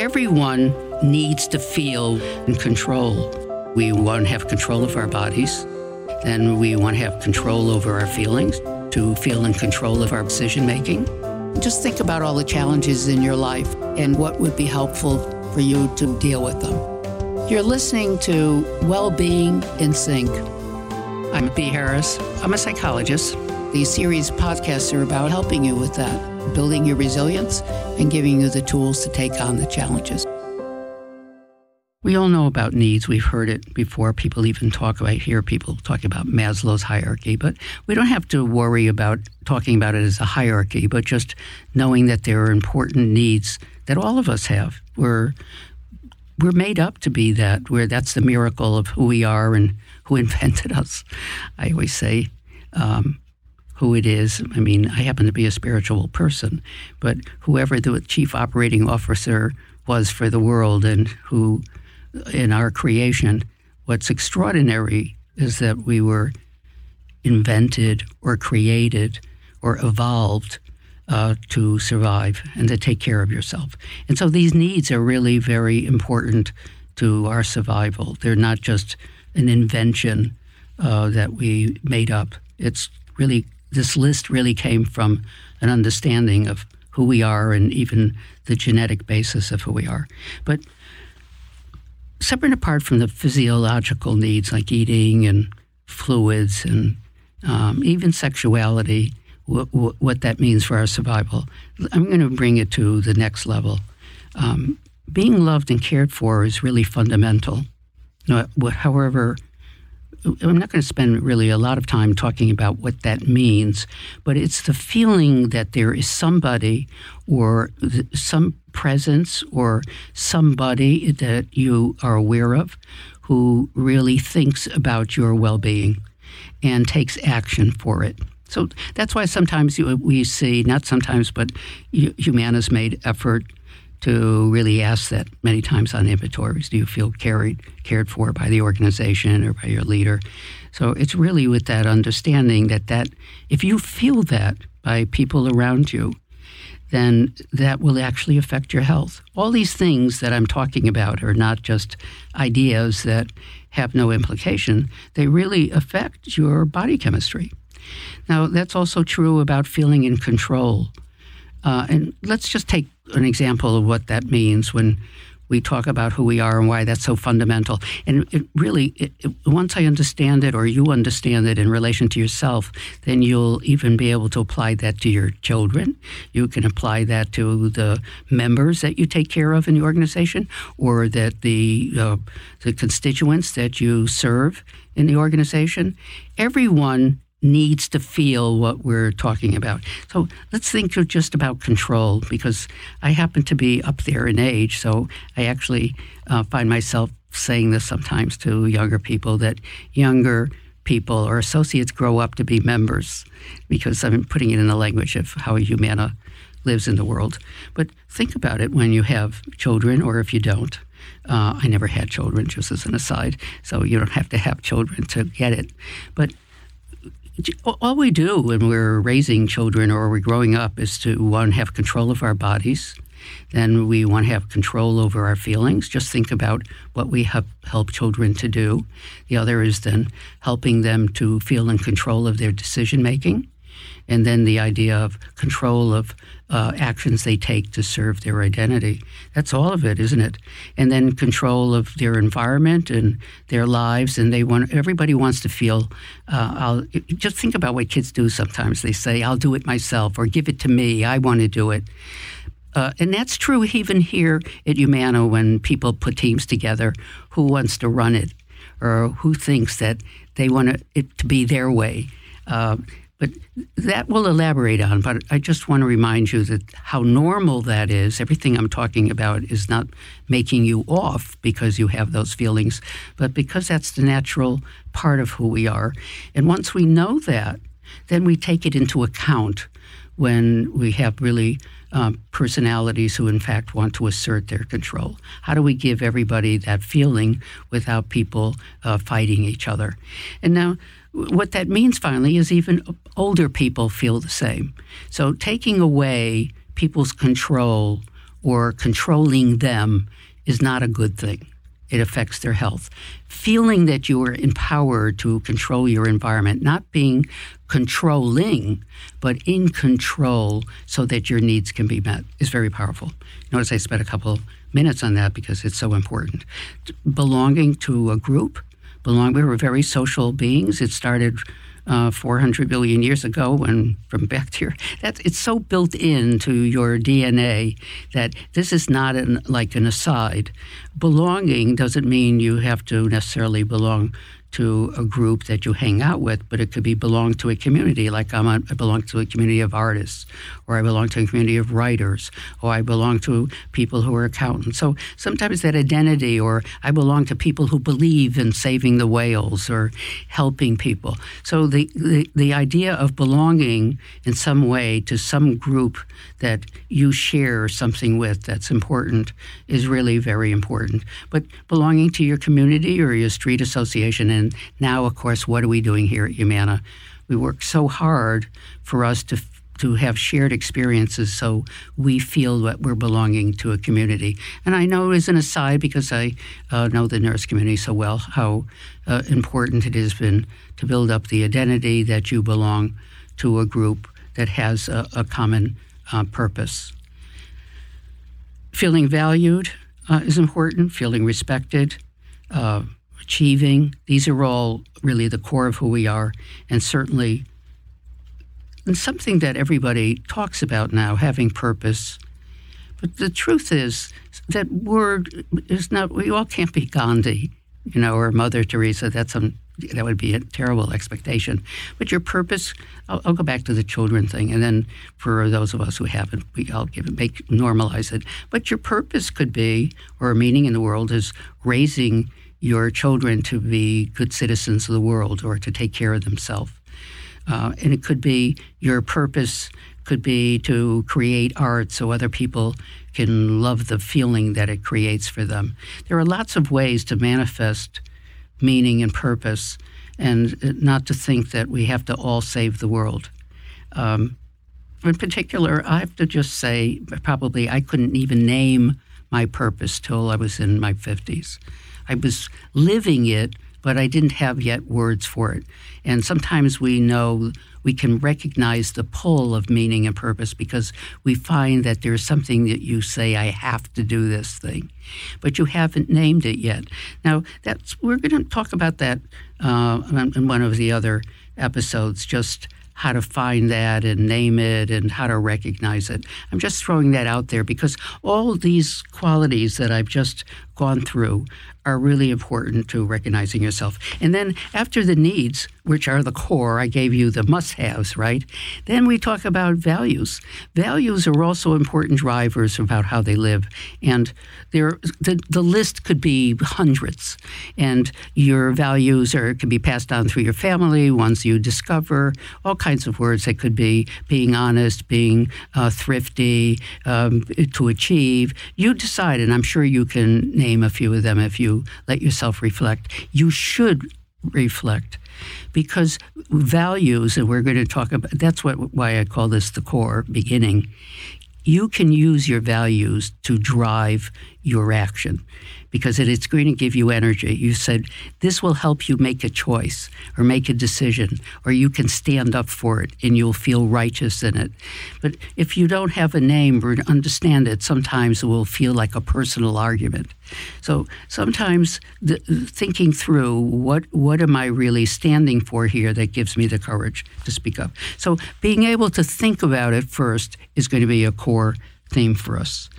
Everyone needs to feel in control. We want to have control of our bodies. Then we want to have control over our feelings, to feel in control of our decision making. Just think about all the challenges in your life and what would be helpful for you to deal with them. You're listening to Well Being in Sync. I'm B. Harris. I'm a psychologist. These series podcasts are about helping you with that, building your resilience and giving you the tools to take on the challenges. We all know about needs. We've heard it before. People even talk about, hear people talk about Maslow's hierarchy, but we don't have to worry about talking about it as a hierarchy, but just knowing that there are important needs that all of us have. We're, we're made up to be that, where that's the miracle of who we are and who invented us. I always say, um, who it is. I mean, I happen to be a spiritual person, but whoever the chief operating officer was for the world and who in our creation, what's extraordinary is that we were invented or created or evolved uh, to survive and to take care of yourself. And so these needs are really very important to our survival. They're not just an invention uh, that we made up. It's really, this list really came from an understanding of who we are and even the genetic basis of who we are. But separate apart from the physiological needs like eating and fluids and um, even sexuality, w- w- what that means for our survival, I'm going to bring it to the next level. Um, being loved and cared for is really fundamental. however, I'm not going to spend really a lot of time talking about what that means, but it's the feeling that there is somebody or some presence or somebody that you are aware of who really thinks about your well being and takes action for it. So that's why sometimes we see, not sometimes, but Humana's made effort to really ask that many times on inventories. Do you feel carried, cared for by the organization or by your leader? So it's really with that understanding that that if you feel that by people around you, then that will actually affect your health. All these things that I'm talking about are not just ideas that have no implication, they really affect your body chemistry. Now, that's also true about feeling in control. Uh, and let's just take an example of what that means when we talk about who we are and why that's so fundamental. And it really, it, it, once I understand it or you understand it in relation to yourself, then you'll even be able to apply that to your children. You can apply that to the members that you take care of in the organization or that the, uh, the constituents that you serve in the organization. Everyone needs to feel what we're talking about. So let's think just about control because I happen to be up there in age. So I actually uh, find myself saying this sometimes to younger people that younger people or associates grow up to be members because I'm putting it in the language of how a Humana lives in the world. But think about it when you have children or if you don't. Uh, I never had children, just as an aside, so you don't have to have children to get it. But all we do when we're raising children or we're growing up is to one have control of our bodies then we want to have control over our feelings. Just think about what we help children to do. The other is then helping them to feel in control of their decision making and then the idea of control of uh, actions they take to serve their identity. That's all of it, isn't it? And then control of their environment and their lives, and they want everybody wants to feel. Uh, I'll just think about what kids do sometimes. They say, "I'll do it myself," or "Give it to me. I want to do it." Uh, and that's true even here at Humana when people put teams together. Who wants to run it, or who thinks that they want it to be their way? Uh, but that we'll elaborate on. But I just want to remind you that how normal that is. Everything I'm talking about is not making you off because you have those feelings, but because that's the natural part of who we are. And once we know that, then we take it into account when we have really um, personalities who, in fact, want to assert their control? How do we give everybody that feeling without people uh, fighting each other? And now, what that means finally is even older people feel the same. So taking away people's control or controlling them is not a good thing. It affects their health. Feeling that you are empowered to control your environment, not being controlling, but in control so that your needs can be met, is very powerful. Notice I spent a couple minutes on that because it's so important. Belonging to a group, belong. We were very social beings. It started uh, 400 billion years ago when from bacteria. That's it's so built into your DNA that this is not an, like an aside. Belonging doesn't mean you have to necessarily belong to a group that you hang out with, but it could be belong to a community. Like I'm a, I belong to a community of artists, or I belong to a community of writers, or I belong to people who are accountants. So sometimes that identity, or I belong to people who believe in saving the whales or helping people. So the, the, the idea of belonging in some way to some group that you share something with that's important is really very important. But belonging to your community or your street association, and now, of course, what are we doing here at Humana? We work so hard for us to to have shared experiences so we feel that we're belonging to a community. And I know as an aside, because I uh, know the nurse community so well, how uh, important it has been to build up the identity that you belong to a group that has a, a common uh, purpose. Feeling valued uh, is important, feeling respected, uh, achieving. These are all really the core of who we are, and certainly and something that everybody talks about now having purpose. But the truth is that word is not, we all can't be Gandhi, you know, or Mother Teresa. That's a that would be a terrible expectation. But your purpose, I'll, I'll, go back to the children thing, and then for those of us who haven't, we, I'll give it, make normalize it. But your purpose could be, or a meaning in the world is raising your children to be good citizens of the world or to take care of themselves. Uh, and it could be your purpose could be to create art so other people can love the feeling that it creates for them. There are lots of ways to manifest meaning and purpose, and not to think that we have to all save the world. Um, in particular, I have to just say, probably I couldn't even name my purpose till I was in my 50s. I was living it, but I didn't have yet words for it. And sometimes we know we can recognize the pull of meaning and purpose because we find that there's something that you say, I have to do this thing, but you haven't named it yet. Now, that's we're going to talk about that uh, in one of the other episodes, just how to find that and name it and how to recognize it. I'm just throwing that out there because all these qualities that I've just gone through are really important to recognizing yourself. And then after the needs, which are the core, I gave you the must haves, right? Then we talk about values. Values are also important drivers about how they live. And there, the, the list could be hundreds. And your values are can be passed on through your family, ones you discover, all kinds of words that could be being honest, being uh, thrifty, um, to achieve. You decide, and I'm sure you can name a few of them if you you let yourself reflect. You should reflect because values, and we're going to talk about that's what why I call this the core beginning. You can use your values to drive your action because it's going to give you energy. You said this will help you make a choice or make a decision, or you can stand up for it and you'll feel righteous in it. But if you don't have a name or understand it, sometimes it will feel like a personal argument. So sometimes the, thinking through what what am I really standing for here that gives me the courage to speak up. So being able to think about it first is going to be a core theme for us.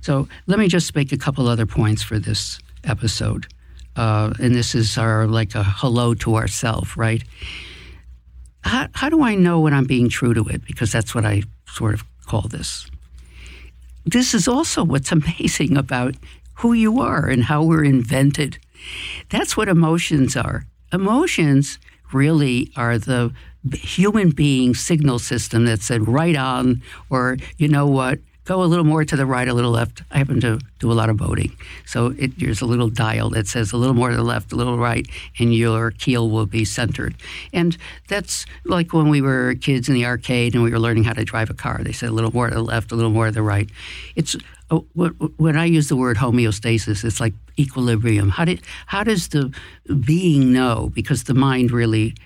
So let me just make a couple other points for this episode. Uh, and this is our like a hello to ourself, right? How, how do I know when I'm being true to it? Because that's what I sort of call this. This is also what's amazing about who you are and how we're invented. That's what emotions are. Emotions really are the human being signal system that said right on, or you know what, go a little more to the right, a little left. I happen to do a lot of boating. So it, there's a little dial that says a little more to the left, a little right, and your keel will be centered. And that's like when we were kids in the arcade and we were learning how to drive a car. They said a little more to the left, a little more to the right. It's oh, when I use the word homeostasis, it's like equilibrium. How, did, how does the being know? Because the mind really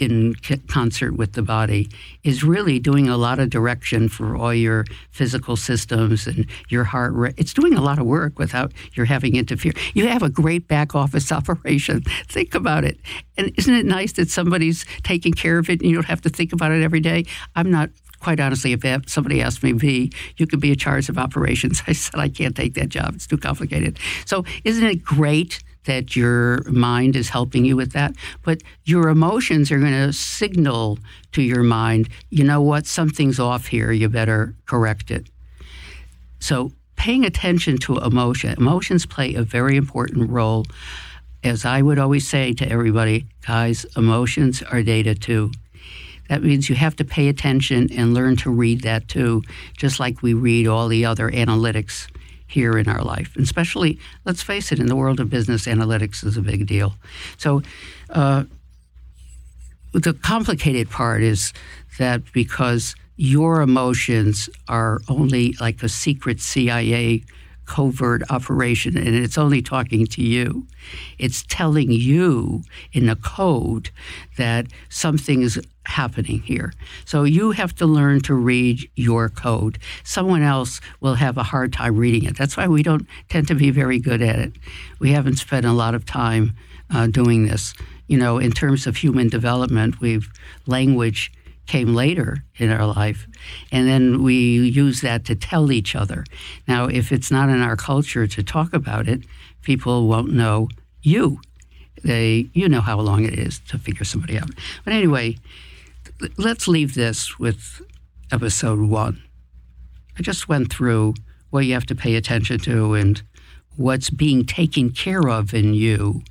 in concert with the body is really doing a lot of direction for all your physical systems and your heart rate. It's doing a lot of work without your having interfere. You have a great back office operation. Think about it. And isn't it nice that somebody's taking care of it and you don't have to think about it every day? I'm not quite honestly, if somebody asked me, V, you could be in charge of operations, I said, I can't take that job. It's too complicated. So, isn't it great that your mind is helping you with that. But your emotions are going to signal to your mind, you know what, something's off here, you better correct it. So, paying attention to emotion, emotions play a very important role. As I would always say to everybody, guys, emotions are data too. That means you have to pay attention and learn to read that too, just like we read all the other analytics here in our life. And especially, let's face it, in the world of business, analytics is a big deal. So, uh, the complicated part is that because your emotions are only like a secret CIA covert operation and it's only talking to you. It's telling you in a code that something is happening here. So you have to learn to read your code. Someone else will have a hard time reading it. That's why we don't tend to be very good at it. We haven't spent a lot of time uh, doing this. You know, in terms of human development, we've language came later in our life. And then we use that to tell each other. Now, if it's not in our culture to talk about it, people won't know you. They, you know how long it is to figure somebody out. But anyway, let's leave this with episode one. I just went through what you have to pay attention to and what's being taken care of in you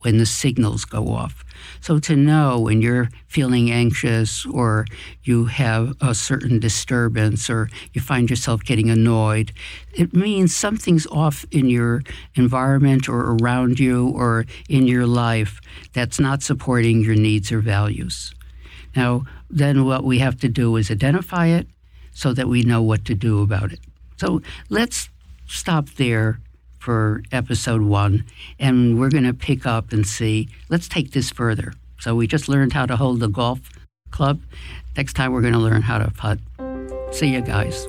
when the signals go off. So to know when you're feeling anxious or you have a certain disturbance or you find yourself getting annoyed, it means something's off in your environment or around you or in your life that's not supporting your needs or values. Now, then what we have to do is identify it so that we know what to do about it. So let's stop there for episode one, and we're going to pick up and see. Let's take this further. So we just learned how to hold the golf club. Next time, we're going to learn how to putt. See you guys.